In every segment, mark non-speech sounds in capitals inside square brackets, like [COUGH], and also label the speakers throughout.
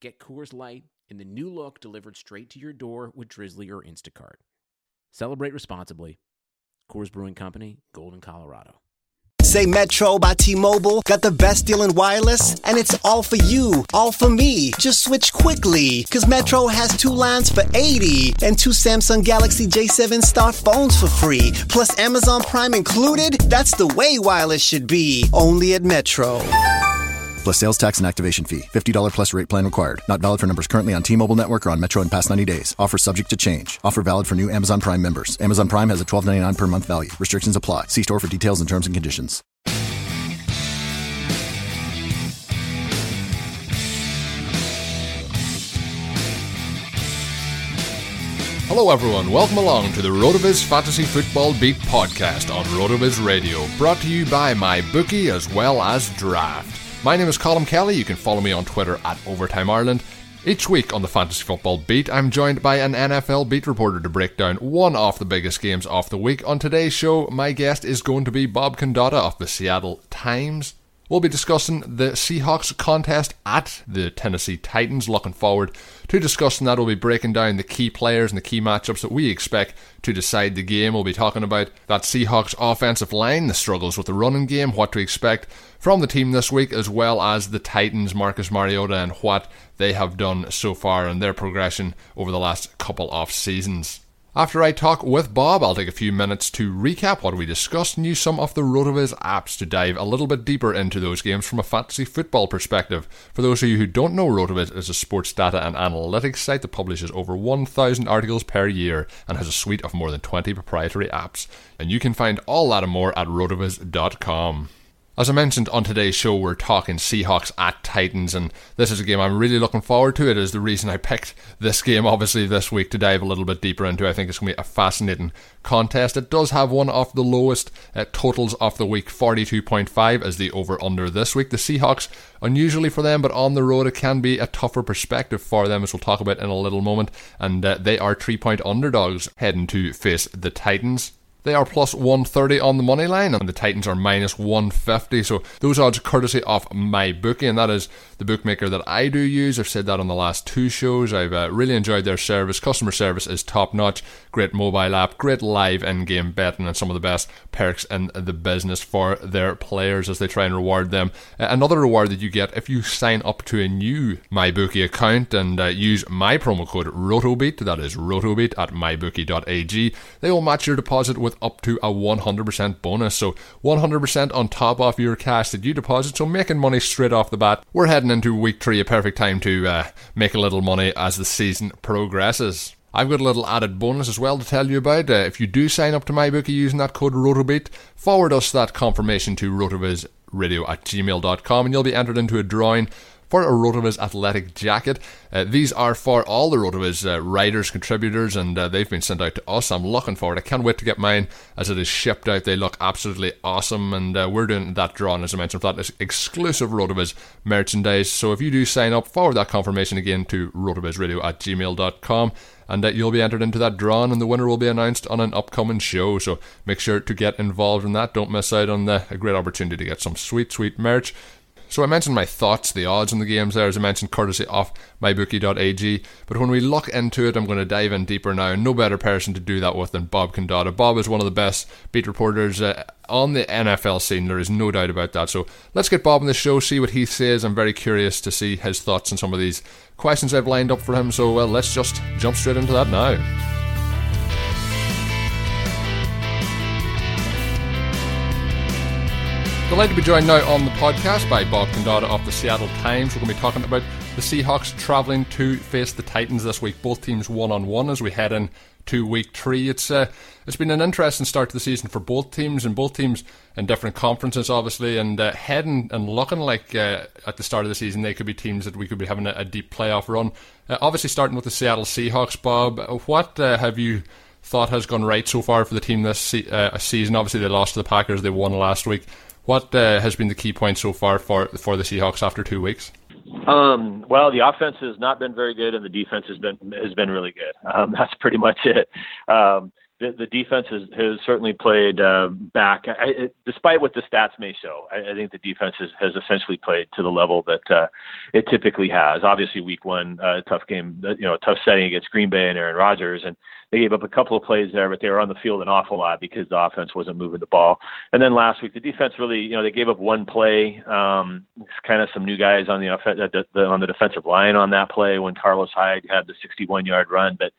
Speaker 1: Get Coors Light in the new look delivered straight to your door with Drizly or Instacart. Celebrate responsibly. Coors Brewing Company, Golden, Colorado.
Speaker 2: Say Metro by T-Mobile got the best deal in wireless, and it's all for you, all for me. Just switch quickly, cause Metro has two lines for 80 and two Samsung Galaxy J7 Star phones for free, plus Amazon Prime included. That's the way wireless should be, only at Metro
Speaker 3: plus sales tax and activation fee. $50 plus rate plan required. Not valid for numbers currently on T-Mobile network or on Metro in past 90 days. Offer subject to change. Offer valid for new Amazon Prime members. Amazon Prime has a $12.99 per month value. Restrictions apply. See store for details and terms and conditions.
Speaker 4: Hello, everyone. Welcome along to the RotoViz Fantasy Football Beat podcast on RotoViz Radio, brought to you by MyBookie as well as Draft. My name is Colm Kelly. You can follow me on Twitter at Overtime Ireland. Each week on the Fantasy Football Beat, I'm joined by an NFL beat reporter to break down one of the biggest games of the week. On today's show, my guest is going to be Bob Condotta of the Seattle Times. We'll be discussing the Seahawks contest at the Tennessee Titans. Looking forward to discussing that. We'll be breaking down the key players and the key matchups that we expect to decide the game. We'll be talking about that Seahawks offensive line, the struggles with the running game, what to expect from the team this week, as well as the Titans, Marcus Mariota, and what they have done so far and their progression over the last couple of seasons. After I talk with Bob, I'll take a few minutes to recap what we discussed and use some of the RotoViz apps to dive a little bit deeper into those games from a fantasy football perspective. For those of you who don't know, RotoViz is a sports data and analytics site that publishes over 1,000 articles per year and has a suite of more than 20 proprietary apps. And you can find all that and more at rotoviz.com. As I mentioned on today's show, we're talking Seahawks at Titans, and this is a game I'm really looking forward to. It is the reason I picked this game, obviously, this week to dive a little bit deeper into. I think it's going to be a fascinating contest. It does have one of the lowest uh, totals of the week, 42.5 as the over under this week. The Seahawks, unusually for them, but on the road, it can be a tougher perspective for them, as we'll talk about in a little moment. And uh, they are three point underdogs heading to face the Titans. They are plus 130 on the money line, and the Titans are minus 150. So those odds courtesy of my bookie, and that is the bookmaker that I do use. I've said that on the last two shows. I've uh, really enjoyed their service. Customer service is top notch. Great mobile app, great live in-game betting, and some of the best perks in the business for their players as they try and reward them. Another reward that you get if you sign up to a new MyBookie account and uh, use my promo code RotoBeat. That is RotoBeat at mybookie.ag. They will match your deposit with up to a 100% bonus. So 100% on top of your cash that you deposit. So making money straight off the bat. We're heading into week three, a perfect time to uh, make a little money as the season progresses. I've got a little added bonus as well to tell you about. Uh, if you do sign up to my bookie using that code ROTOBEAT, forward us that confirmation to rotovizradio at gmail.com and you'll be entered into a drawing for a Rotoviz Athletic jacket. Uh, these are for all the Rotoviz uh, writers, contributors, and uh, they've been sent out to us. I'm looking forward. I can't wait to get mine as it is shipped out. They look absolutely awesome, and uh, we're doing that drawing, as I mentioned, for that exclusive Rotoviz merchandise. So if you do sign up, forward that confirmation again to rotovizradio at gmail.com and that you'll be entered into that drawing, and the winner will be announced on an upcoming show. So make sure to get involved in that. Don't miss out on the, a great opportunity to get some sweet, sweet merch. So I mentioned my thoughts, the odds on the games there, as I mentioned, courtesy of mybookie.ag. But when we look into it, I'm going to dive in deeper now. No better person to do that with than Bob Condotta. Bob is one of the best beat reporters uh, on the NFL scene. There is no doubt about that. So let's get Bob on the show, see what he says. I'm very curious to see his thoughts on some of these questions I've lined up for him. So well, let's just jump straight into that now. Delighted to be joined now on the podcast by Bob Condotta of the Seattle Times. We're going to be talking about the Seahawks travelling to face the Titans this week. Both teams one on one as we head in to week three. It's uh, it's been an interesting start to the season for both teams, and both teams in different conferences, obviously, and uh, heading and looking like uh, at the start of the season they could be teams that we could be having a, a deep playoff run. Uh, obviously, starting with the Seattle Seahawks, Bob, what uh, have you? Thought has gone right so far for the team this uh, season. Obviously, they lost to the Packers. They won last week. What uh, has been the key point so far for for the Seahawks after two weeks?
Speaker 5: Um, well, the offense has not been very good, and the defense has been has been really good. Um, [LAUGHS] that's pretty much it. Um, the, the defense has, has certainly played uh, back, I, it, despite what the stats may show. I, I think the defense has, has essentially played to the level that uh, it typically has. Obviously, Week One, uh, tough game, you know, tough setting against Green Bay and Aaron Rodgers, and they gave up a couple of plays there, but they were on the field an awful lot because the offense wasn't moving the ball. And then last week, the defense really, you know, they gave up one play. Um, kind of some new guys on the, offen- the, the on the defensive line on that play when Carlos Hyde had the 61-yard run, but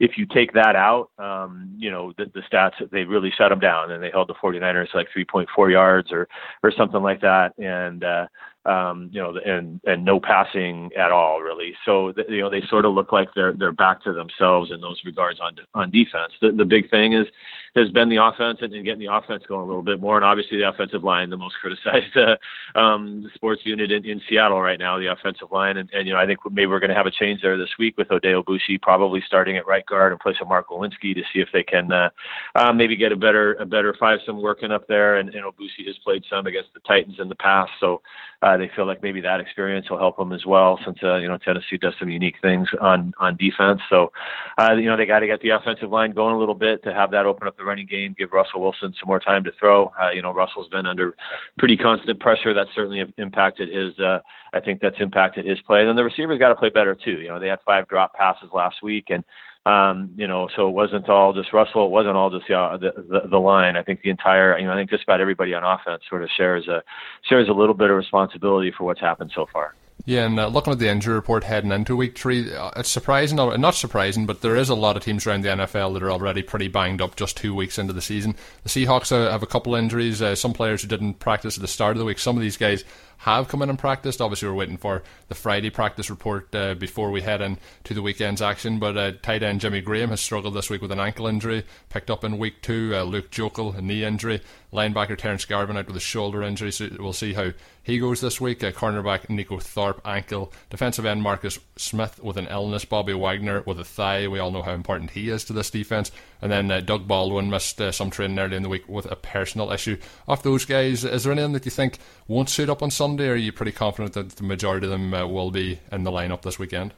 Speaker 5: if you take that out, um, you know, the, the stats, they really shut them down and they held the 49ers like 3.4 yards or, or something like that. And, uh, um, you know, and and no passing at all really. So you know they sort of look like they're they're back to themselves in those regards on on defense. The the big thing is has been the offense and, and getting the offense going a little bit more, and obviously the offensive line, the most criticized [LAUGHS] uh, um, sports unit in, in Seattle right now, the offensive line, and, and you know I think maybe we're going to have a change there this week with Oday Aboushi probably starting at right guard and place of Mark Glowinski to see if they can uh, uh, maybe get a better a better five some working up there, and, and Aboushi has played some against the Titans in the past, so uh, they feel like maybe that experience will help them as well, since uh, you know Tennessee does some unique things on on defense. So, uh, you know they got to get the offensive line going a little bit to have that open up the running game, give Russell Wilson some more time to throw. Uh, you know Russell's been under pretty constant pressure. That's certainly impacted his. Uh, I think that's impacted his play. And then the receivers got to play better too. You know they had five drop passes last week, and um, you know, so it wasn't all just Russell. It wasn't all just uh, the, the the line. I think the entire, you know, I think just about everybody on offense sort of shares a shares a little bit of responsibility for what's happened so far.
Speaker 4: Yeah, and uh, looking at the injury report heading into week three, uh, it's surprising, or not surprising, but there is a lot of teams around the NFL that are already pretty banged up just two weeks into the season. The Seahawks uh, have a couple injuries, uh, some players who didn't practice at the start of the week. Some of these guys have come in and practiced. Obviously, we're waiting for the Friday practice report uh, before we head in to the weekend's action. But uh, tight end Jimmy Graham has struggled this week with an ankle injury, picked up in week two. Uh, Luke Joeckel, a knee injury. Linebacker Terrence Garvin out with a shoulder injury, so we'll see how he goes this week. Uh, cornerback Neiko Thorpe, ankle. Defensive end Marcus Smith with an illness. Bobby Wagner with a thigh. We all know how important he is to this defense. And then uh, Doug Baldwin missed uh, some training early in the week with a personal issue. Of those guys, is there anyone that you think won't suit up on Sunday, or are you pretty confident that the majority of them uh, will be in the lineup this weekend?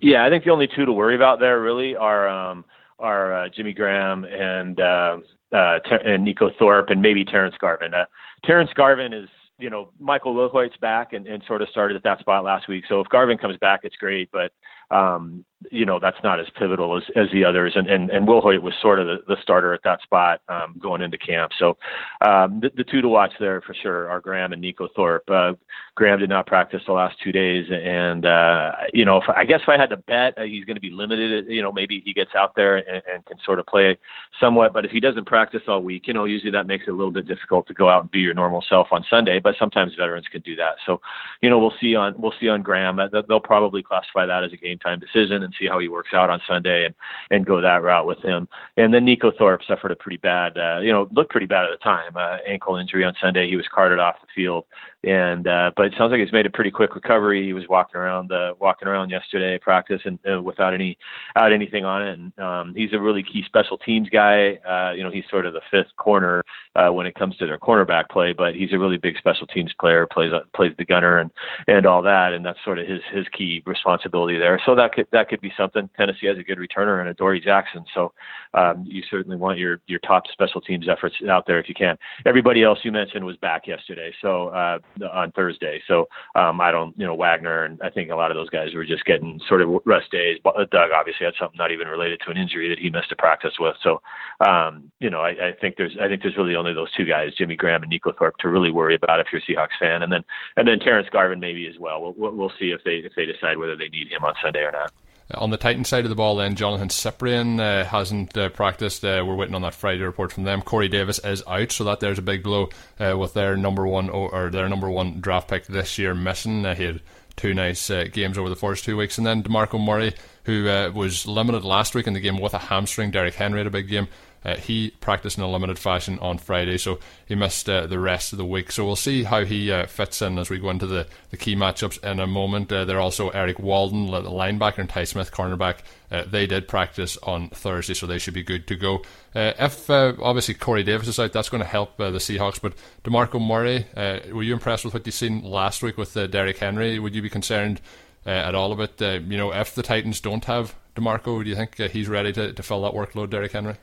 Speaker 5: Yeah, I think the only two to worry about there really are um, are uh, Jimmy Graham and uh, uh, Ter- and Neiko Thorpe and maybe Terrence Garvin. Uh, Terrence Garvin is, you know, Michael Wilhoite's back and, and sort of started at that spot last week. So if Garvin comes back, it's great. But um, you know that's not as pivotal as, as the others. And and and Wilhoite was sort of the, the starter at that spot um, going into camp. So um, the, the two to watch there for sure are Graham and Neiko Thorpe. Uh, Graham did not practice the last two days, and uh, you know if, I guess if I had to bet, uh, he's going to be limited. You know maybe he gets out there and, and can sort of play somewhat. But if he doesn't practice all week, you know usually that makes it a little bit difficult to go out and be your normal self on Sunday. But sometimes veterans can do that. So you know we'll see on we'll see on Graham. They'll probably classify that as a game time decision and see how he works out on Sunday and and go that route with him. And then Neiko Thorpe suffered a pretty bad, uh, you know, looked pretty bad at the time, uh, ankle injury on Sunday. He was carted off the field and uh, but it sounds like he's made a pretty quick recovery. He was walking around the walking around yesterday practice and uh, without any out anything on it. And um, he's a really key special teams guy. Uh, you know, he's sort of the fifth corner uh, when it comes to their cornerback play, but he's a really big special teams player. plays uh, plays the gunner and and all that, and that's sort of his his key responsibility there. So that could that could be something. Tennessee has a good returner and Adoree' Jackson, so um, you certainly want your your top special teams efforts out there if you can. Everybody else you mentioned was back yesterday, so uh, on Thursday. So um, I don't, you know, Wagner and I think a lot of those guys were just getting sort of rest days. But Doug obviously had something not even related to an injury that he missed a practice with. So um, you know, I, I think there's I think there's really only those two guys, Jimmy Graham and Neiko Thorpe, to really worry about if you're a Seahawks fan, and then and then Terrence Garvin maybe as well. We'll we'll see if they if they decide whether they need him on Sunday or not.
Speaker 4: On the Titan side of the ball, then Jonathan Cyprien uh, hasn't uh, practiced. Uh, we're waiting on that Friday report from them. Corey Davis is out, so that there's a big blow uh, with their number one or their number one draft pick this year missing. Uh, he had two nice uh, games over the first two weeks, and then Demarco Murray, who was limited last week in the game with a hamstring. Derrick Henry had a big game. Uh, he practiced in a limited fashion on Friday, so he missed uh, the rest of the week. So we'll see how he uh, fits in as we go into the, the key matchups in a moment. Uh, there are also Erik Walden, the linebacker, and Tye Smith, cornerback. Uh, they did practice on Thursday, so they should be good to go. Uh, if obviously Corey Davis is out, that's going to help the Seahawks. But Demarco Murray, were you impressed with what you seen last week with Derrick Henry? Would you be concerned? at all about you know if the Titans don't have Demarco, do you think he's ready to, to fill that workload, Derrick Henry?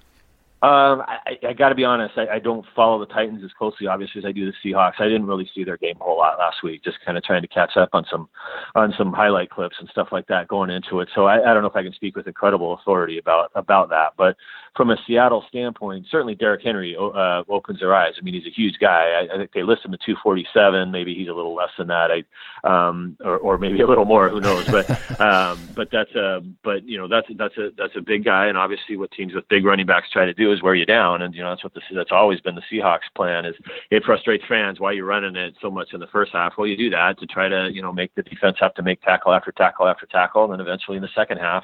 Speaker 5: Um, I, I got to be honest. I, I don't follow the Titans as closely, obviously, as I do the Seahawks. I didn't really see their game a whole lot last week. Just kind of trying to catch up on some, on some highlight clips and stuff like that going into it. So I, I don't know if I can speak with incredible authority about about that. But from a Seattle standpoint, certainly Derrick Henry uh, opens their eyes. I mean, he's a huge guy. I, I think they list him at 247. Maybe he's a little less than that. I, um, or, or maybe a little more. Who knows? But, [LAUGHS] um, but that's a, but you know, that's that's a that's a big guy. And obviously, what teams with big running backs try to do is wear you down. And you know, that's what the that's always been the Seahawks plan. Is it frustrates fans why you're running it so much in the first half? Well, you do that to try to you know make the defense have to make tackle after tackle after tackle, and then eventually in the second half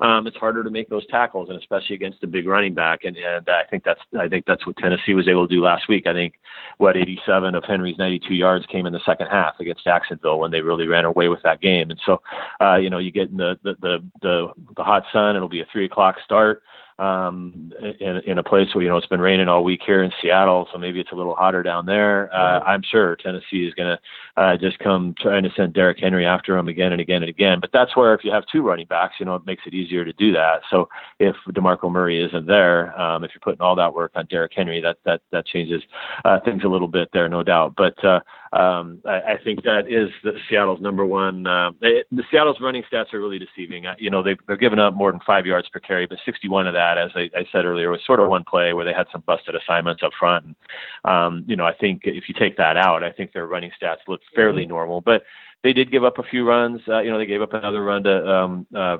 Speaker 5: um, it's harder to make those tackles, and especially against a big running back. And, and I think that's I think that's what Tennessee was able to do last week. I think what 87 of Henry's 92 yards came in the second half against Jacksonville when they really ran away with that game. And so, uh, you know, you get in the the the the, the hot sun. It'll be a three o'clock start um, in, in a place where you know it's been raining all week here in Seattle, so maybe it's a little hotter down there. Uh, I'm sure Tennessee is going to uh, just come trying to send Derrick Henry after him again and again and again. But that's where if you have two running backs, you know it makes it easier to do that. So if Demarco Murray isn't there, um, if you're putting all that work on Derrick Henry, that that that changes uh, things a little bit there, no doubt. But uh, um, I, I think that is the Seattle's number one. Uh, they, the Seattle's running stats are really deceiving. Uh, you know, they, they're giving up more than five yards per carry, but 61 of that, as I, I said earlier, was sort of one play where they had some busted assignments up front. And, um, you know, I think if you take that out, I think their running stats look fairly normal. But they did give up a few runs. Uh, you know, they gave up another run to um, uh,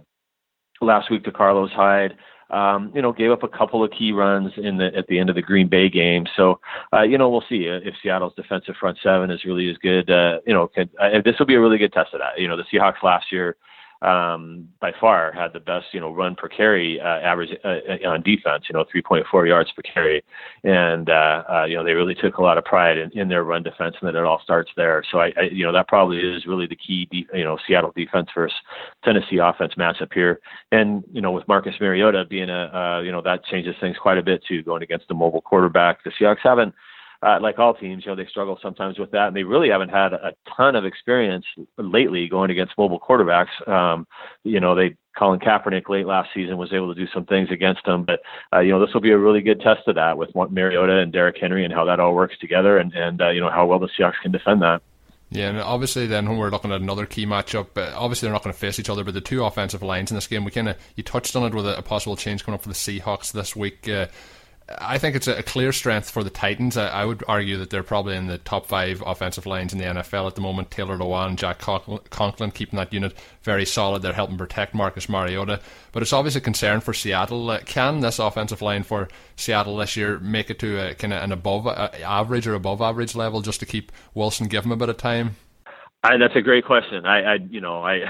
Speaker 5: last week to Carlos Hyde um, you know, gave up a couple of key runs in the at the end of the Green Bay game. So, uh, you know, we'll see if Seattle's defensive front seven is really as good. Uh, you know, can, uh, this will be a really good test of that. You know, the Seahawks last year um, by far had the best, you know, run per carry uh, average uh, uh on defense. You know, 3.4 yards per carry, and uh, uh, you know they really took a lot of pride in, in their run defense, and then it all starts there. So I, I, you know, that probably is really the key, de- you know, Seattle defense versus Tennessee offense matchup here. And you know, with Marcus Mariota being a, uh, you know, that changes things quite a bit too, going against a mobile quarterback. The Seahawks haven't uh, like all teams, you know, they struggle sometimes with that, and they really haven't had a ton of experience lately going against mobile quarterbacks. Um, you know, they Colin Kaepernick late last season was able to do some things against them, but uh, you know, this will be a really good test of that with Mariota and Derrick Henry and how that all works together, and and uh, you know how well the Seahawks can defend that.
Speaker 4: Yeah, and obviously then when we're looking at another key matchup, uh, obviously they're not going to face each other, but the two offensive lines in this game, we kind of you touched on it with a, a, possible change coming up for the Seahawks this week. Uh, I think it's a, clear strength for the Titans. I, I, would argue that they're probably in the top five offensive lines in the NFL at the moment. Taylor Lewan, Jack Conklin keeping that unit very solid. They're helping protect Marcus Mariota. But it's obviously a concern for Seattle. Uh, can this offensive line for Seattle this year make it to a, kind of an above uh, average or above average level just to keep Wilson, give him a bit of time?
Speaker 5: I, that's a great question. I, I you know, [LAUGHS] I,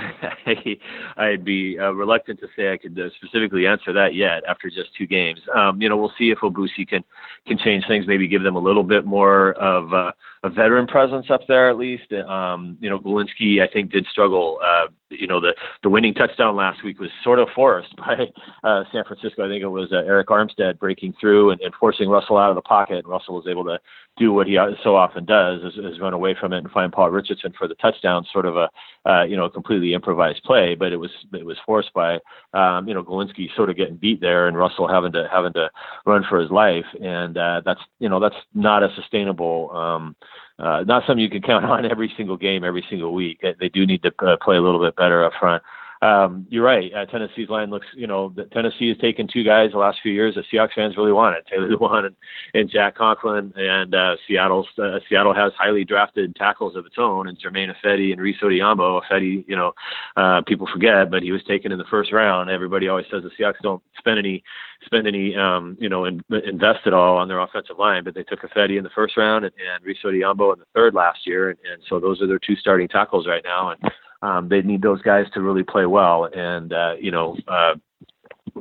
Speaker 5: I'd be uh, reluctant to say I could uh, specifically answer that yet after just two games. Um, you know, we'll see if Aboushi can can change things. Maybe give them a little bit more of a veteran presence up there at least. Um, you know, Glowinski I think did struggle. Uh, you know, the the winning touchdown last week was sort of forced [LAUGHS] by uh, San Francisco. I think it was uh, Arik Armstead breaking through and, and forcing Russell out of the pocket. And Russell was able to do what he so often does: is, is run away from it and find Paul Richardson for the touchdown. Sort of a uh, you know completely improvised play, but it was it was forced by um, you know Glowinski sort of getting beat there and Russell having to having to run for his life, and uh, that's you know that's not a sustainable. Um, uh, not something you can count [LAUGHS] on every single game, every single week. They do need to uh, play a little bit better up front. Um, you're right. Uh, Tennessee's line looks, you know, Tennessee has taken two guys the last few years that Seahawks fans really wanted, Taylor [LAUGHS] Lewan and, and Jack Conklin. And uh, Seattle's uh, Seattle has highly drafted tackles of its own, and Germain Ifedi and Rees Odhiambo. Ifedi, you know, uh, people forget, but he was taken in the first round. Everybody always says the Seahawks don't spend any spend any, um, you know, in, invest at all on their offensive line, but they took Ifedi in the first round and, and Rees Odhiambo in the third last year, and, and so those are their two starting tackles right now. And um, they need those guys to really play well. And uh, you know, uh,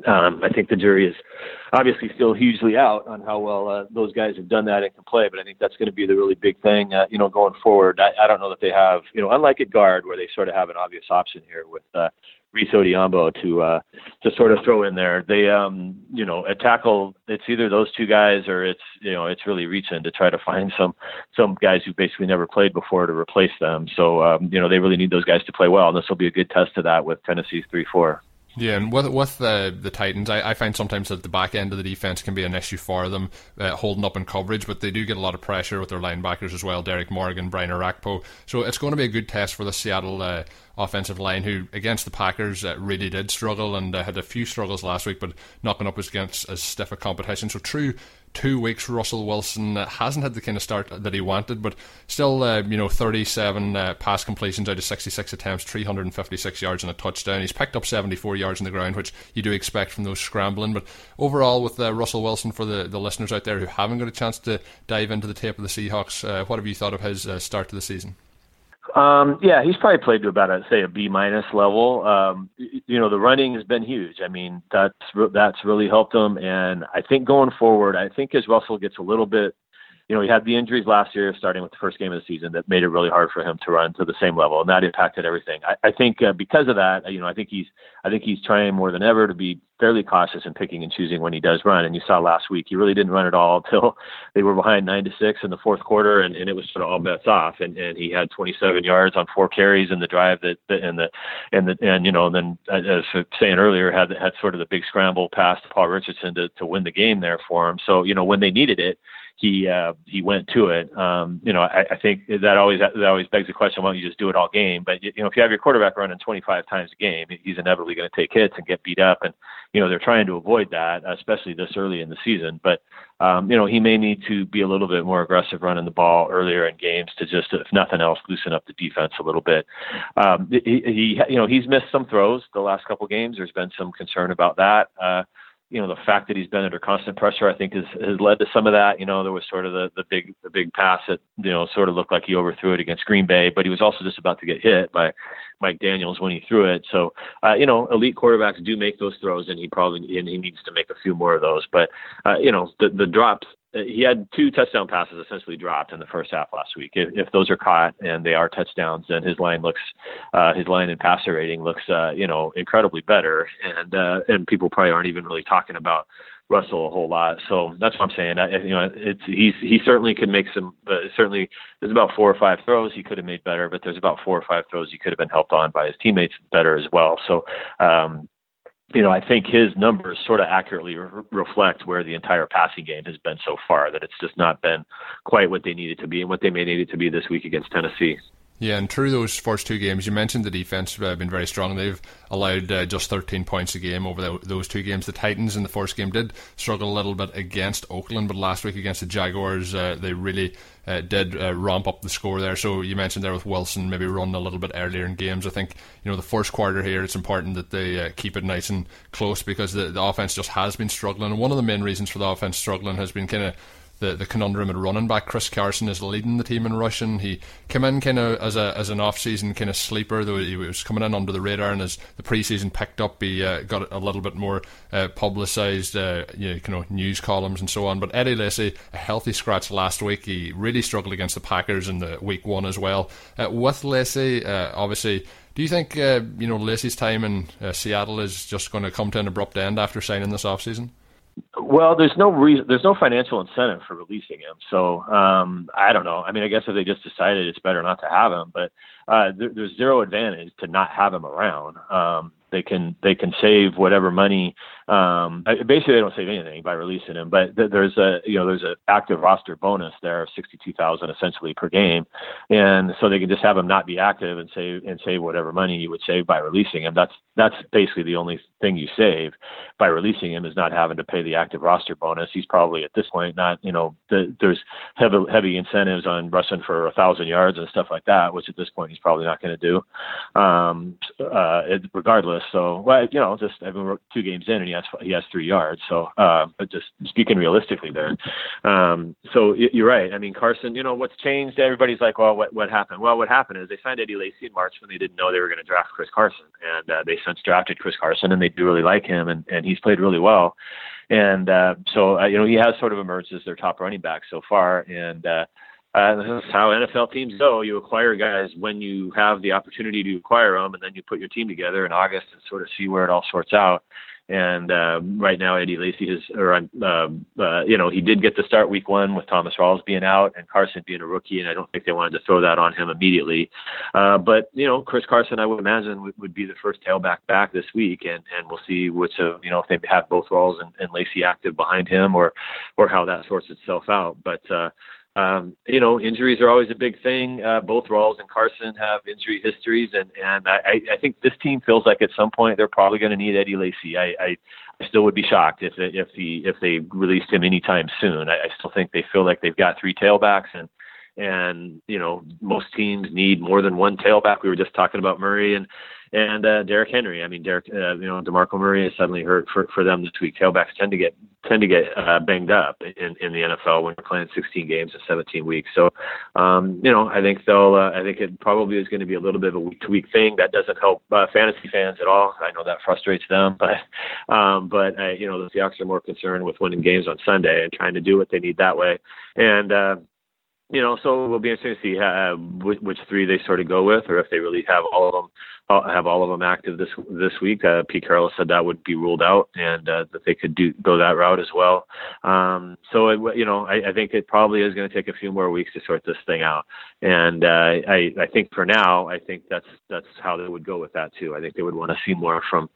Speaker 5: um, I think the jury is obviously still hugely out on how well uh, those guys have done that and can play. But I think that's going to be the really big thing, uh, you know, going forward. I, I don't know that they have, you know, unlike at guard where they sort of have an obvious option here with uh, Rees Odhiambo to uh, to sort of throw in there. They, um, you know, at tackle, it's either those two guys or it's you know it's really reaching to try to find some some guys who basically never played before to replace them. So um, you know they really need those guys to play well, and this will be a good test of that with Tennessee's three four.
Speaker 4: Yeah, and with with the the Titans, I, I find sometimes that the back end of the defense can be an issue for them, uh, holding up in coverage, but they do get a lot of pressure with their linebackers as well, Derrick Morgan, Brian Orakpo. So it's going to be a good test for the Seattle uh, offensive line, who against the Packers uh, really did struggle and uh, had a few struggles last week, but knocking up against as stiff a competition. So true two weeks, Russell Wilson uh, hasn't had the kind of start that he wanted, but still, uh, you know, 37 uh, pass completions out of 66 attempts, 356 yards and a touchdown. He's picked up 74 yards on the ground, which you do expect from those scrambling. But overall, with uh, Russell Wilson, for the, the listeners out there who haven't got a chance to dive into the tape of the Seahawks, uh, what have you thought of his uh, start to the season?
Speaker 5: Um, yeah, he's probably played to about a say a B minus level. Um, you know, the running has been huge. I mean, that's that's really helped him, and I think going forward, I think as Russell gets a little bit you know, he had the injuries last year, starting with the first game of the season, that made it really hard for him to run to the same level, and that impacted everything. I, I think uh, because of that, you know, I think he's, I think he's trying more than ever to be fairly cautious in picking and choosing when he does run. And you saw last week, he really didn't run at all [LAUGHS] until they were behind nine to six in the fourth quarter, and, and it was sort of all bets off. And, and he had 27 yards on four carries in the drive that, and the, and the, and you know, and then as saying earlier, had had sort of the big scramble pass to Paul Richardson to to win the game there for him. So you know, when they needed it he uh, he went to it. Um, you know, I, I think that always that always begs the question: Why don't you just do it all game? But you know, if you have your quarterback running 25 times a game, he's inevitably going to take hits and get beat up. And you know, they're trying to avoid that, especially this early in the season. But um, you know, he may need to be a little bit more aggressive running the ball earlier in games to just, if nothing else, loosen up the defense a little bit. Um, he, he, you know, he's missed some throws the last couple games. There's been some concern about that. Uh, you know the fact that he's been under constant pressure, I think, has has led to some of that. You know, there was sort of the the big the big pass that you know sort of looked like he overthrew it against Green Bay, but he was also just about to get hit by Mike Daniels when he threw it. So, uh, you know, elite quarterbacks do make those throws, and he probably and he needs to make a few more of those. But uh, you know, the the drops he had two touchdown passes essentially dropped in the first half last week. If, if those are caught and they are touchdowns, then his line looks, uh, his line and passer rating looks, uh, you know, incredibly better. And uh, and people probably aren't even really talking about Russell a whole lot. So that's what I'm saying. I, you know, it's he's he certainly could make some. But certainly, there's about four or five throws he could have made better, but there's about four or five throws he could have been helped on by his teammates better as well. So um, you know, I think his numbers sort of accurately re- reflect where the entire passing game has been so far. That it's just not been quite what they needed to be and what they may need to be this week against Tennessee.
Speaker 4: Yeah, and through those first two games, you mentioned the defense have been very strong. They've allowed uh, just 13 points a game over the, those two games. The Titans in the first game did struggle a little bit against Oakland, but last week against the Jaguars, uh, they really uh, did uh, ramp up the score there. So you mentioned there with Wilson maybe running a little bit earlier in games. I think you know the first quarter here, it's important that they uh, keep it nice and close because the, the offense just has been struggling. And one of the main reasons for the offense struggling has been kind of the, the conundrum at running back. Chris Carson is leading the team in rushing. He came in kind of as a as an off season kind of sleeper, though he was coming in under the radar, and as the preseason picked up, he uh, got a little bit more uh, publicised, uh, you know, news columns and so on. But Eddie Lacy, a healthy scratch last week. He really struggled against the Packers in the week one as well. Uh, with Lacy, uh, obviously. Do you think uh, you know Lacy's time in Seattle is just going to come to an abrupt end after signing this offseason?
Speaker 5: Well, there's no reason, there's no financial incentive for releasing him. So um, I don't know. I mean, I guess if they just decided it's better not to have him, but uh, there, there's zero advantage to not have him around. Um, they can they can save whatever money. Um, basically, they don't save anything by releasing him. But th- there's a you know there's an active roster bonus there of sixty two thousand essentially per game, and so they can just have him not be active and save and save whatever money you would save by releasing him. That's that's basically the only thing you save by releasing him is not having to pay the active roster bonus. He's probably at this point not you know the, there's heavy heavy incentives on rushing for a thousand yards and stuff like that, which at this point he's probably not going to do. Um, uh, regardless so, well, you know, just I mean, two games in, and he has he has three yards. So, uh, but just speaking realistically, there. Um, so you're right. I mean, Carson. You know, what's changed? Everybody's like, well, what what happened? Well, what happened is they signed Eddie Lacy in March when they didn't know they were going to draft Chris Carson, and uh, they since drafted Chris Carson, and they do really like him, and and he's played really well. And uh, so, uh, you know, he has sort of emerged as their top running back so far, and. Uh, uh, that's how NFL teams go. You acquire guys when you have the opportunity to acquire them, and then you put your team together in August and sort of see where it all sorts out. And uh, right now, Eddie Lacy is, or uh, uh, you know, he did get to start week one with Thomas Rawls being out and Carson being a rookie, and I don't think they wanted to throw that on him immediately. Uh, but you know, Chris Carson, I would imagine would, would be the first tailback back this week, and and we'll see which of you know if they have both Rawls and, and Lacy active behind him, or or how that sorts itself out. But uh, um, you know, injuries are always a big thing. Uh, both Rawls and Carson have injury histories, and and I, I think this team feels like at some point they're probably going to need Eddie Lacy. I, I still would be shocked if if he if they released him anytime soon. I, I still think they feel like they've got three tailbacks, and and you know most teams need more than one tailback. We were just talking about Murray and and uh, Derrick Henry. I mean, Derrick, uh, you know, Demarco Murray is suddenly hurt for for them this week. Tailbacks tend to get tend to get uh, banged up in in the NFL when you're playing 16 games in 17 weeks. So, um, you know, I think they'll. Uh, I think it probably is going to be a little bit of a week to week thing. That doesn't help uh, fantasy fans at all. I know that frustrates them, [LAUGHS] but um, but uh, you know, the Seahawks are more concerned with winning games on Sunday and trying to do what they need that way. And uh, you know, so it will be interesting to see uh, which, which three they sort of go with, or if they really have all of them uh, have all of them active this this week. Uh, Pete Carroll said that would be ruled out, and uh, that they could do go that route as well. Um, so it, you know, I, I think it probably is going to take a few more weeks to sort this thing out. And uh, I I think for now, I think that's that's how they would go with that too. I think they would want to see more from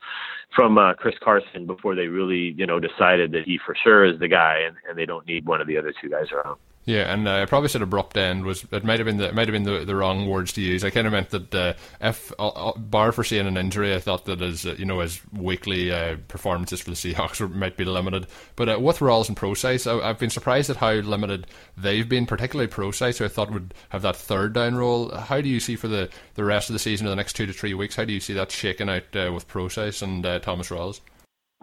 Speaker 5: from uh, Chris Carson before they really you know decided that he for sure is the guy, and, and they don't need one of the other two guys around.
Speaker 4: Yeah, and uh, I probably said abrupt end was it might have been the might have been the, the wrong words to use. I kind of meant that uh, if uh, uh, bar for seeing an injury, I thought that uh, you know as weekly uh, performances for the Seahawks might be limited. But with Rawls and Prosise, I, have been surprised at how limited they've been, particularly Prosise, who I thought would have that third down role. How do you see for the, the rest of the season or the next two to three weeks? How do you see that shaking out with Prosise and Thomas Rawls?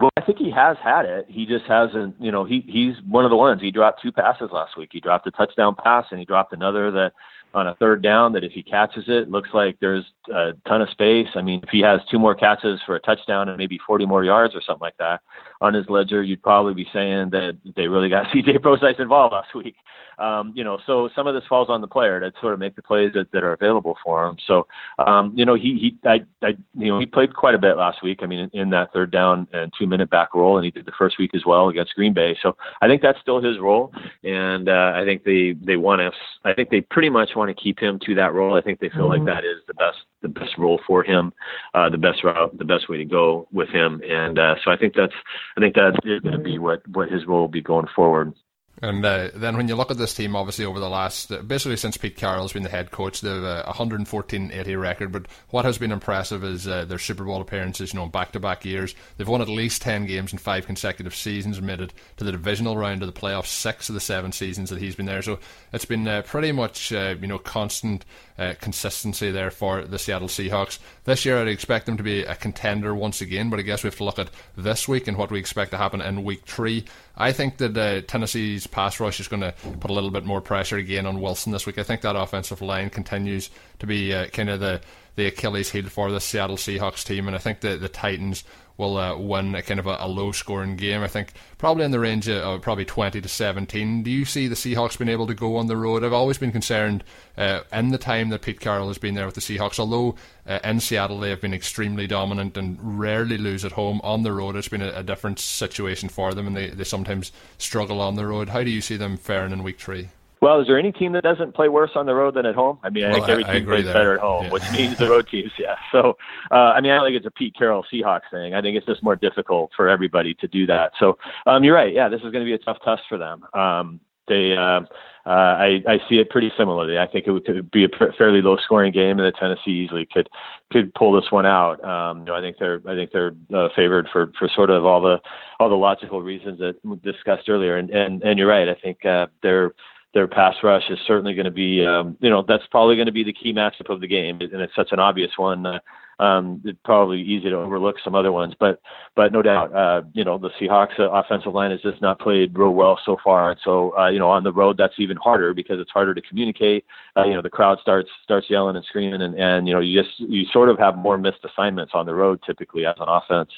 Speaker 5: Well, I think he has had it. He just hasn't, you know, he he's one of the ones. He dropped two passes last week. He dropped a touchdown pass and he dropped another that on a third down that if he catches it, looks like there's a ton of space. I mean, if he has two more catches for a touchdown and maybe 40 more yards or something like that on his ledger, you'd probably be saying that they really got [LAUGHS] CJ Prosise involved last week. Um, you know, so some of this falls on the player to sort of make the plays that, that are available for him. So, um, you know, he, he, I, I, you know, he played quite a bit last week. I mean, in, in that third down and two minute back role, and he did the first week as well against Green Bay. So I think that's still his role. And, uh, I think they, they want to, I think they pretty much want to keep him to that role. I think they feel mm-hmm. like that is the best, the best role for him, uh, the best route, the best way to go with him. And, uh, so I think that's, I think that is going to be what, what his role will be going forward.
Speaker 4: And uh, then when you look at this team, obviously over the last, uh, basically since Pete Carroll's been the head coach, they've a 114-80 record. But what has been impressive is uh, their Super Bowl appearances. You know, back-to-back years, they've won at least 10 games in five consecutive seasons, and made it to the divisional round of the playoffs six of the seven seasons that he's been there. So it's been uh, pretty much, uh, you know, constant uh, consistency there for the Seattle Seahawks. This year, I'd expect them to be a contender once again. But I guess we have to look at this week and what we expect to happen in Week Three. I think that Tennessee's pass rush is going to put a little bit more pressure again on Wilson this week. I think that offensive line continues to be uh, kind of the the Achilles heel for the Seattle Seahawks team, and I think the the Titans will uh, win a kind of a, a, low scoring game. I think probably in the range of probably 20 to 17. Do you see the Seahawks being able to go on the road? I've always been concerned uh, in the time that Pete Carroll has been there with the Seahawks, although uh, in Seattle they have been extremely dominant and rarely lose at home. On the road, it's been a, a different situation for them, and they, they sometimes struggle on the road. How do you see them faring in week three?
Speaker 5: Well, is there any team that doesn't play worse on the road than at home? I mean, I well, think every I, team I plays there. better at home, yeah. which means the road teams, yeah. So, uh, I mean, I don't think it's a Pete Carroll Seahawks thing. I think it's just more difficult for everybody to do that. So, um, you're right. Yeah, this is going to be a tough test for them. Um, they, uh, uh, I, I see it pretty similarly. I think it would could be a fairly low scoring game, and the Tennessee easily could could pull this one out. Um, you know, I think they're I think they're uh, favored for for sort of all the all the logical reasons that we discussed earlier. And and and you're right. I think uh, they're their pass rush is certainly going to be, um, you know, that's probably going to be the key matchup of the game, and it's such an obvious one. Uh, um, it's probably easy to overlook some other ones, but but no doubt, uh, you know, the Seahawks uh, offensive line has just not played real well so far, and so uh, you know, on the road that's even harder because it's harder to communicate. Uh, you know, the crowd starts starts yelling and screaming, and and you know, you just you sort of have more missed assignments on the road typically as an offense,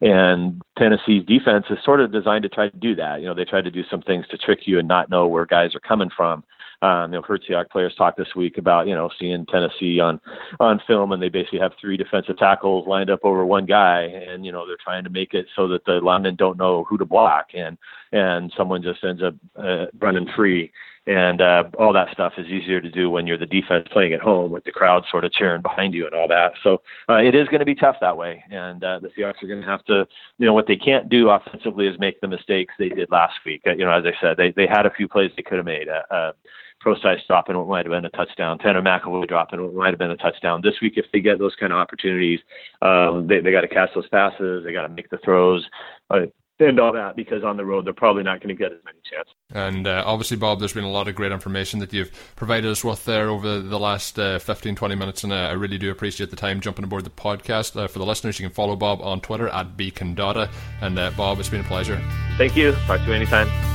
Speaker 5: and Tennessee's defense is sort of designed to try to do that. You know, they try to do some things to trick you and not know where guys are coming from. Um, you know, Seahawks players talk this week about you know seeing Tennessee on on film, and they basically have three defensive tackles lined up over one guy, and you know they're trying to make it so that the linemen don't know who to block, and and someone just ends up uh, running free. And uh, all that stuff is easier to do when you're the defense playing at home with the crowd sort of cheering behind you and all that. So uh, it is going to be tough that way. And uh, the Seahawks are going to have to, you know, what they can't do offensively is make the mistakes they did last week. Uh, you know, as I said, they they had a few plays they could have made. Uh, uh, Prosise dropping what might have been a touchdown, Tanner McEvoy dropping what might have been a touchdown. This week, if they get those kind of opportunities, um, they they got to catch those passes, they got to make the throws. Uh, and all that because on the road they're probably not going to get as many chances.
Speaker 4: And uh, obviously, Bob, there's been a lot of great information that you've provided us with there over the last uh, 15, 20 minutes, and uh, I really do appreciate the time jumping aboard the podcast. Uh, for the listeners, you can follow Bob on Twitter at bcondotta. And uh, Bob, it's been a pleasure.
Speaker 5: Thank you. Talk to you anytime.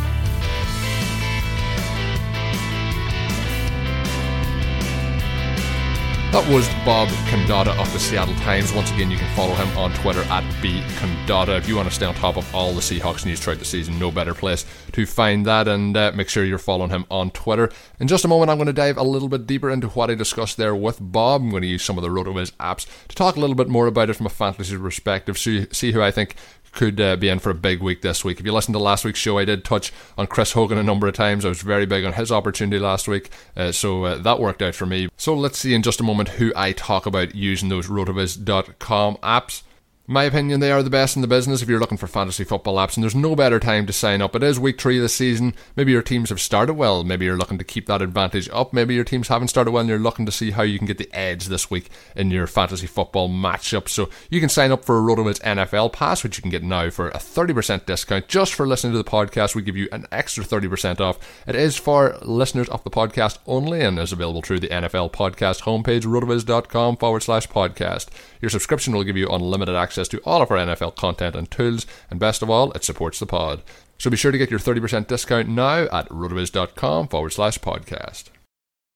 Speaker 4: That was Bob Condotta of the Seattle Times. Once again, you can follow him on Twitter at bcondotta. If you want to stay on top of all the Seahawks news throughout the season, no better place to find that. And uh, make sure you're following him on Twitter. In just a moment, I'm going to dive a little bit deeper into what I discussed there with Bob. I'm going to use some of the RotoViz apps to talk a little bit more about it from a fantasy perspective. So see who I think could uh, be in for a big week this week. If you listened to last week's show, I did touch on Chris Hogan a number of times. I was very big on his opportunity last week, uh, so uh, that worked out for me. So let's see in just a moment who I talk about using those rotoviz.com apps my opinion, they are the best in the business if you're looking for fantasy football apps, and there's no better time to sign up. It is week three of the season. Maybe your teams have started well. Maybe you're looking to keep that advantage up. Maybe your teams haven't started well and you're looking to see how you can get the edge this week in your fantasy football matchup. So you can sign up for a RotoViz NFL Pass, which you can get now for a 30% discount. Just for listening to the podcast, we give you an extra 30% off. It is for listeners of the podcast only and is available through the NFL Podcast homepage, rotoviz.com forward slash podcast. Your subscription will give you unlimited access to all of our NFL content and tools, and best of all, it supports the pod. So be sure to get your 30% discount now at rotoviz.com forward slash podcast.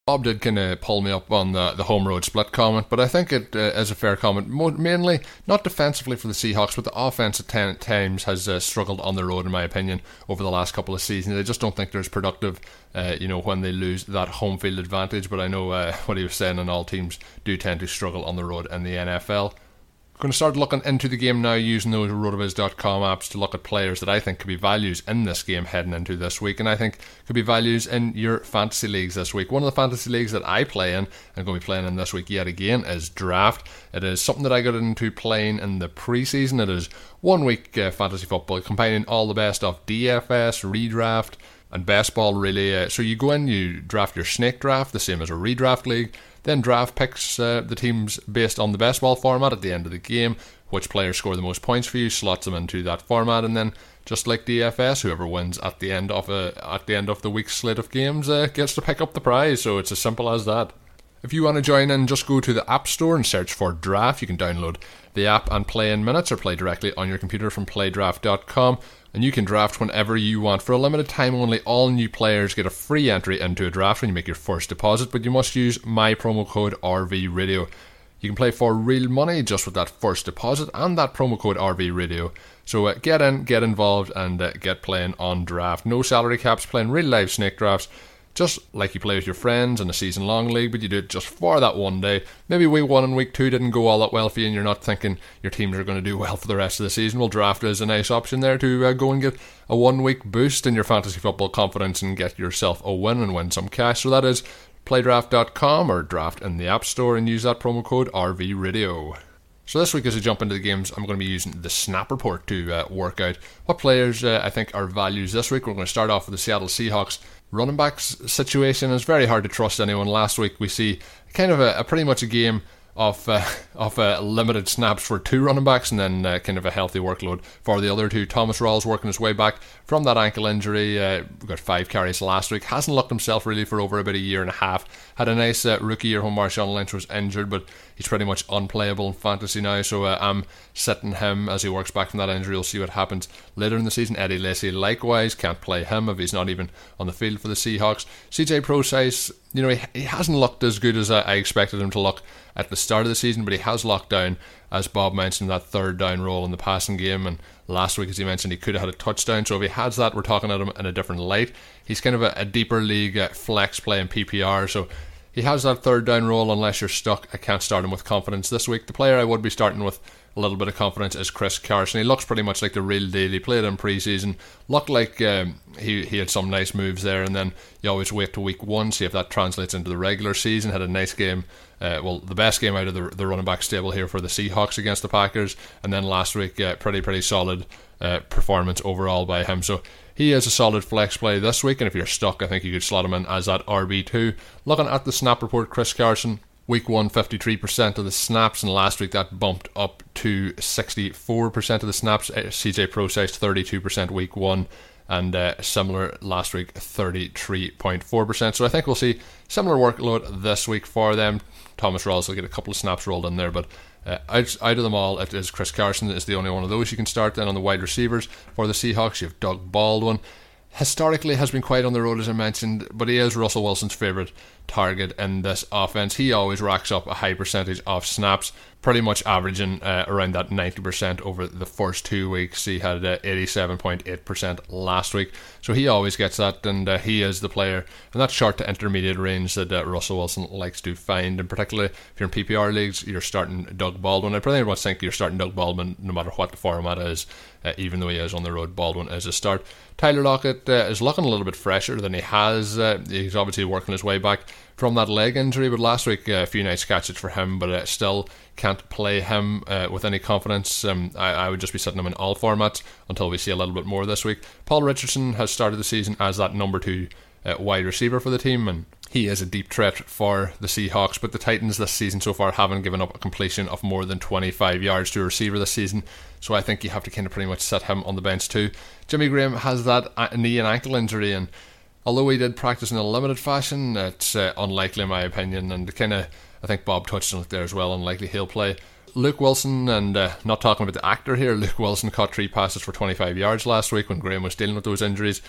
Speaker 4: Bob did kind of pull me up on the, the home road split comment, but I think it uh, is a fair comment. mainly, not defensively for the Seahawks, but the offense at ten, times has uh, struggled on the road, in my opinion, over the last couple of seasons. I just don't think they're as productive, uh, you know, when they lose that home field advantage. But I know uh, [LAUGHS] what he was saying, and all teams do tend to struggle on the road in the NFL going to start looking into the game now using those rotoviz.com apps to look at players that I think could be values in this game heading into this week, and I think could be values in your fantasy leagues this week. One of the fantasy leagues that I play in and going to be playing in this week yet again is Draft. It is something that I got into playing in the preseason. It is one week uh, fantasy football, combining all the best of DFS, redraft, and best ball really. Uh, so you go in, you draft your snake draft, the same as a redraft league then draft picks uh, the teams based on the best ball format at the end of the game. Which players score the most points for you slots them into that format, and then just like DFS, whoever wins at the end of a at the end of the week's slate of games uh, gets to pick up the prize. So it's as simple as that. If you want to join in, just go to the App Store and search for Draft. You can download the app and play in minutes or play directly on your computer from playdraft.com. and you can draft whenever you want. For a limited time only, all new players get a free entry into a draft when you make your first deposit, but you must use my promo code RV Radio. You can play for real money just with that first deposit and that promo code RV Radio. So uh, get in, get involved, and uh, get playing on draft. No salary caps, playing real live snake drafts just like you play with your friends in a season long league, but you do it just for that one day. Maybe week one and week two didn't go all that well for you, and you're not thinking your teams are going to do well for the rest of the season. Well, draft is a nice option there to uh, go and get a one week boost in your fantasy football confidence and get yourself a win and win some cash. So that is playdraft.com or draft in the App Store and use that promo code RVRadio. So this week, as we jump into the games, I'm going to be using the Snap Report to uh, work out what players uh, I think are values this week. We're going to start off with the Seattle Seahawks running backs situation. It's very hard to trust anyone. Last week we see kind of a, a pretty much a game of uh, [LAUGHS] of uh, limited snaps for two running backs and then uh, kind of a healthy workload for the other two. Thomas Rawls working his way back from that ankle injury. Uh, got five carries last week. Hasn't looked himself really for over about a year and a half. Had a nice uh, rookie year when Marshawn Lynch was injured, but he's pretty much unplayable in fantasy now. So uh, I'm sitting him as he works back from that injury. We'll see what happens later in the season. Eddie Lacy likewise can't play him if he's not even on the field for the Seahawks. CJ Prosise, you know, he, he hasn't looked as good as I, I expected him to look at the start of the season, but he has locked down, as Bob mentioned, that third down role in the passing game. And last week, as he mentioned, he could have had a touchdown. So if he has that, we're talking at him in a different light. He's kind of a, a deeper league uh, flex play in PPR. So he has that third down role unless you're stuck. I can't start him with confidence this week. The player I would be starting with a little bit of confidence is Chris Carson. He looks pretty much like the real deal. He played in preseason, looked like um, he he had some nice moves there, and then you always wait to week one see if that translates into the regular season. Had a nice game. Uh, well, the best game out of the, the running back stable here for the Seahawks against the Packers, and then last week, uh, pretty pretty solid uh, performance overall by him. So he is a solid flex play this week, and if you're stuck, I think you could slot him in as that RB2. Looking at the snap report, Chris Carson, Week 1, 53% of the snaps, and last week that bumped up to 64% of the snaps. CJ Prosise 32% week 1, and uh, similar last week, 33.4%. So I think we'll see similar workload this week for them. Thomas Rawls will get a couple of snaps rolled in there, but uh, out, out of them all, it is Chris Carson is the only one of those you can start. Then on the wide receivers for the Seahawks, you have Doug Baldwin. Historically, has been quite on the road as I mentioned, but he is Russell Wilson's favourite target in this offense. He always racks up a high percentage of snaps pretty much averaging uh, around that 90% over the first two weeks. He had uh, 87.8% last week. So he always gets that, and uh, he is the player in that short to intermediate range that uh, Russell Wilson likes to find. And particularly if you're in PPR leagues, you're starting Doug Baldwin. I pretty much think you're starting Doug Baldwin no matter what the format is, uh, even though he is on the road. Baldwin is a start. Tyler Lockett uh, is looking a little bit fresher than he has. he's obviously working his way back from that leg injury. But last week, uh, a few nice catches for him, but uh, still can't play him uh, with any confidence. Um, I, I, would just be setting him in all formats until we see a little bit more this week. Paul Richardson has started the season as that number two uh, wide receiver for the team, and he is a deep threat for the Seahawks. But the Titans this season so far haven't given up a completion of more than 25 yards to a receiver this season. So I think you have to kind of pretty much set him on the bench too. Jimmy Graham has that knee and ankle injury, and although he did practice in a limited fashion, it's uh, unlikely in my opinion. And kind of, I think Bob touched on it there as well. Unlikely he'll play. Luke Wilson, and uh, not talking about the actor here, Luke Wilson caught three passes for 25 yards last week when Graham was dealing with those injuries.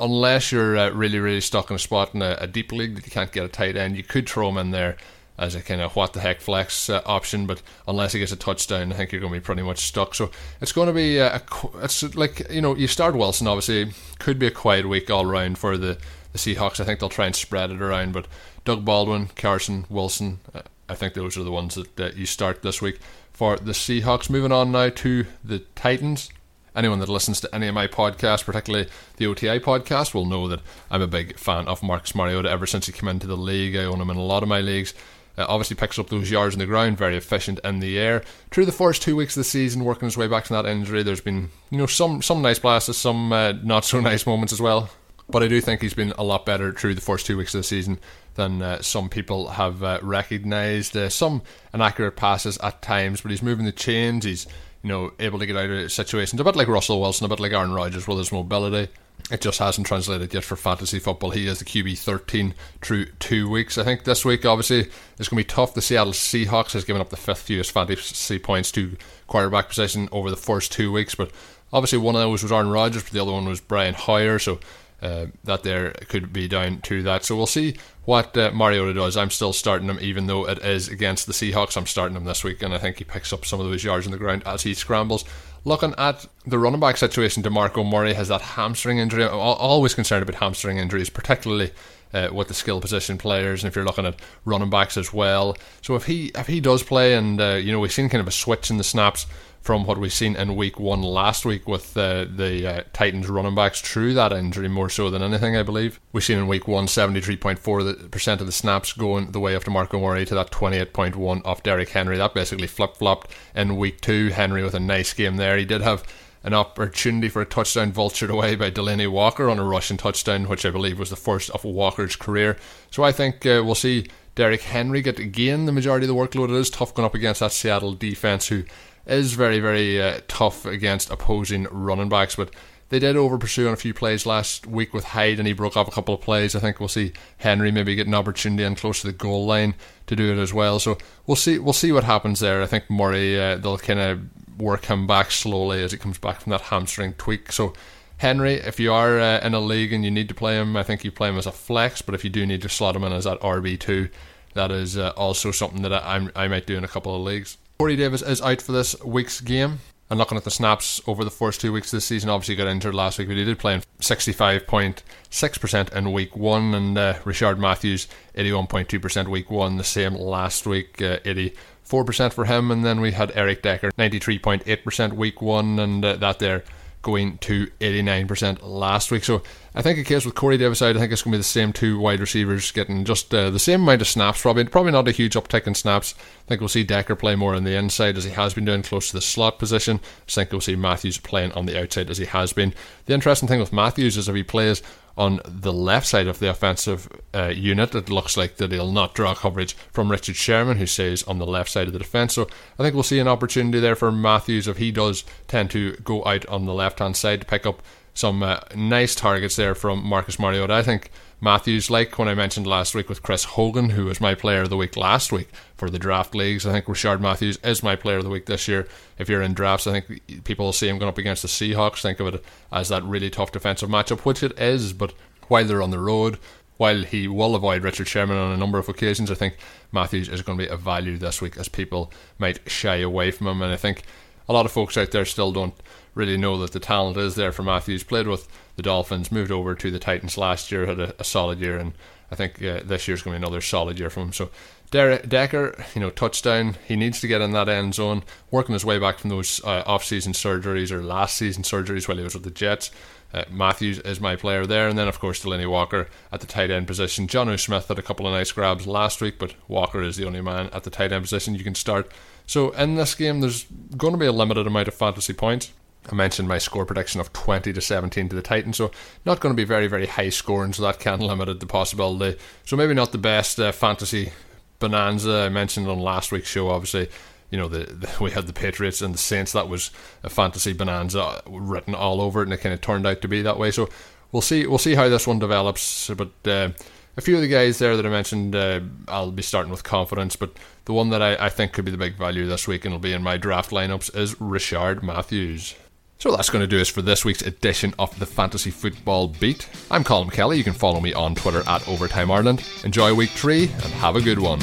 Speaker 4: Unless you're uh, really, really stuck in a spot in a, a, deep league that you can't get a tight end, you could throw him in there as a kind of what the heck flex uh, option. But unless he gets a touchdown, I think you're going to be pretty much stuck. So it's going to be a, a, it's like you know you start Wilson obviously could be a quiet week all round for the the Seahawks. I think they'll try and spread it around, but Doug Baldwin, Carson, Wilson, uh, I think those are the ones that, that you start this week for the Seahawks. Moving on now to the Titans anyone that listens to any of my podcasts, particularly the OTI podcast, will know that I'm a big fan of Marcus Mariota ever since he came into the league. I own him in a lot of my leagues. Uh, obviously picks up those yards on the ground, very efficient in the air. Through the first two weeks of the season, working his way back from that injury, there's been you know some some nice blasts, some uh, not so [LAUGHS] nice moments as well. But I do think he's been a lot better through the first two weeks of the season than uh, some people have uh, recognised. Uh, some inaccurate passes at times, but he's moving the chains. He's you know able to get out of situations a bit like Russell Wilson, a bit like Aaron Rodgers with his mobility. It just hasn't translated yet for fantasy football. He is the QB 13 through two weeks. I think this week, obviously, it's going to be tough. The Seattle Seahawks has given up the fifth fewest fantasy points to quarterback position over the first two weeks, but obviously one of those was Aaron Rodgers, but the other one was Brian Hoyer, so uh, that there could be down to that. So we'll see what uh, Mariota does. I'm still starting him, even though it is against the Seahawks. I'm starting him this week, and I think he picks up some of those yards on the ground as he scrambles. Looking at the running back situation, DeMarco Murray has that hamstring injury. I'm always concerned about hamstring injuries, particularly uh, with the skill position players, and if you're looking at running backs as well. So if he if he does play, and uh, you know we've seen kind of a switch in the snaps from what we've seen in week one last week with uh, the uh, Titans running backs through that injury more so than anything, I believe. We've seen in week one 73.4% of the snaps going the way of DeMarco Murray to that 28.1 off Derrick Henry. That basically flip flopped in week two. Henry with a nice game there. He did have an opportunity for a touchdown vultured away by Delanie Walker on a rushing touchdown, which I believe was the first of Walker's career. So I think uh, we'll see Derrick Henry get again the majority of the workload. It is tough going up against that Seattle defense, who is very, very uh, tough against opposing running backs. But they did over pursue on a few plays last week with Hyde, and he broke off a couple of plays. I think we'll see Henry maybe get an opportunity and close to the goal line to do it as well. So we'll see. We'll see what happens there. I think Murray uh, they'll kind of work him back slowly as he comes back from that hamstring tweak. So. Henry, if you are uh, in a league and you need to play him, I think you play him as a flex. But if you do need to slot him in as that RB two, that is uh, also something that I, I might do in a couple of leagues. Corey Davis is out for this week's game. And looking at the snaps over the first two weeks of this season, obviously got injured last week, but he did play in 65.6% in week one. And uh, Rishard Matthews, 81.2% week one, the same last week, uh, 84% for him. And then we had Eric Decker, 93.8% week one, and uh, that there going to 89% last week. So I think a case with Corey Davis out, I think it's going to be the same two wide receivers getting just uh, the same amount of snaps. Probably probably not a huge uptick in snaps. I think we'll see Decker play more on the inside as he has been doing close to the slot position. I think we'll see Matthews playing on the outside as he has been. The interesting thing with Matthews is if he plays on the left side of the offensive uh, unit, it looks like that he'll not draw coverage from Richard Sherman, who stays on the left side of the defence. So I think we'll see an opportunity there for Matthews if he does tend to go out on the left hand side to pick up some uh, nice targets there from Marcus Mariota. I think Matthews, like when I mentioned last week with Chris Hogan, who was my player of the week last week for the draft leagues, I think Rishard Matthews is my player of the week this year. If you're in drafts, I think people will see him going up against the Seahawks. Think of it as that really tough defensive matchup, which it is, but while they're on the road, while he will avoid Richard Sherman on a number of occasions, I think Matthews is going to be a value this week as people might shy away from him. And I think a lot of folks out there still don't really know that the talent is there for Matthews. Played with the Dolphins, moved over to the Titans last year, had a, a solid year, and I think uh, this year's going to be another solid year for him. So Derek Decker, you know, touchdown. He needs to get in that end zone, working his way back from those uh, off-season surgeries or last season surgeries while he was with the Jets. Uh, Matthews is my player there, and then of course Delanie Walker at the tight end position. Jonnu Smith had a couple of nice grabs last week, but Walker is the only man at the tight end position you can start. So in this game, there's going to be a limited amount of fantasy points. I mentioned my score prediction of 20 to 17 to the Titans, so not going to be very, very high scoring, so that can [LAUGHS] limit the possibility. So maybe not the best uh, fantasy bonanza I mentioned on last week's show. Obviously, you know the, the, [LAUGHS] we had the Patriots and the Saints. That was a fantasy bonanza written all over it, and it kind of turned out to be that way. So we'll see. We'll see how this one develops. But uh, a few of the guys there that I mentioned, uh, I'll be starting with confidence. But the one that I, I think could be the big value this week and will be in my draft lineups is Rishard Matthews. So that's going to do us for this week's edition of the Fantasy Football Beat. I'm Colin Kelly. You can follow me on Twitter at Overtime Ireland. Enjoy week three and have a good one.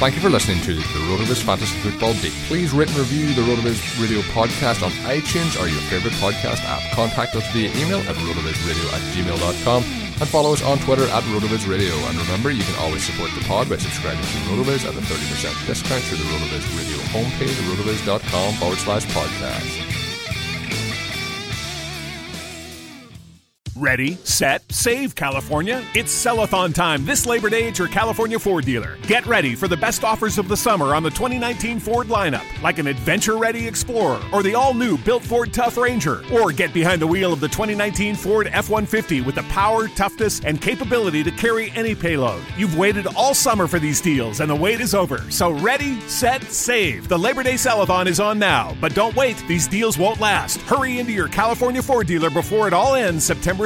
Speaker 4: Thank you for listening to the Rotoviz Fantasy Football Beat. Please rate and review the Rotoviz Radio podcast on iTunes or your favourite podcast app. Contact us via email at rotovizradio at gmail.com and follow us on Twitter at RotoViz Radio. And remember, you can always support the pod by subscribing to RotoViz at a 30% discount through the RotoViz Radio homepage rotoviz.com forward slash podcast.
Speaker 6: Ready, set, save, California. It's sellathon time this Labor Day at your California Ford dealer. Get ready for the best offers of the summer on the 2019 Ford lineup, like an adventure ready Explorer or the all new built Ford Tough Ranger. Or get behind the wheel of the 2019 Ford F 150 with the power, toughness, and capability to carry any payload. You've waited all summer for these deals, and the wait is over. So ready, set, save. The Labor Day sellathon is on now. But don't wait, these deals won't last. Hurry into your California Ford dealer before it all ends September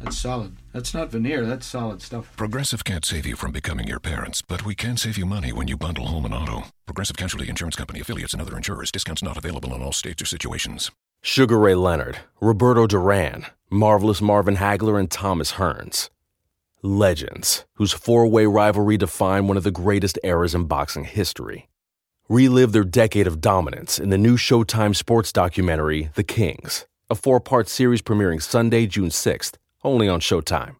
Speaker 7: That's solid. That's not veneer, that's solid stuff.
Speaker 8: Progressive can't save you from becoming your parents, but we can save you money when you bundle home and auto. Progressive Casualty Insurance Company affiliates and other insurers. Discounts not available in all states or situations.
Speaker 9: Sugar Ray Leonard, Roberto Duran, Marvelous Marvin Hagler, and Thomas Hearns. Legends, whose four way rivalry defined one of the greatest eras in boxing history. Relive their decade of dominance in the new Showtime sports documentary, The Kings, a four part series premiering Sunday, June 6th, only on Showtime.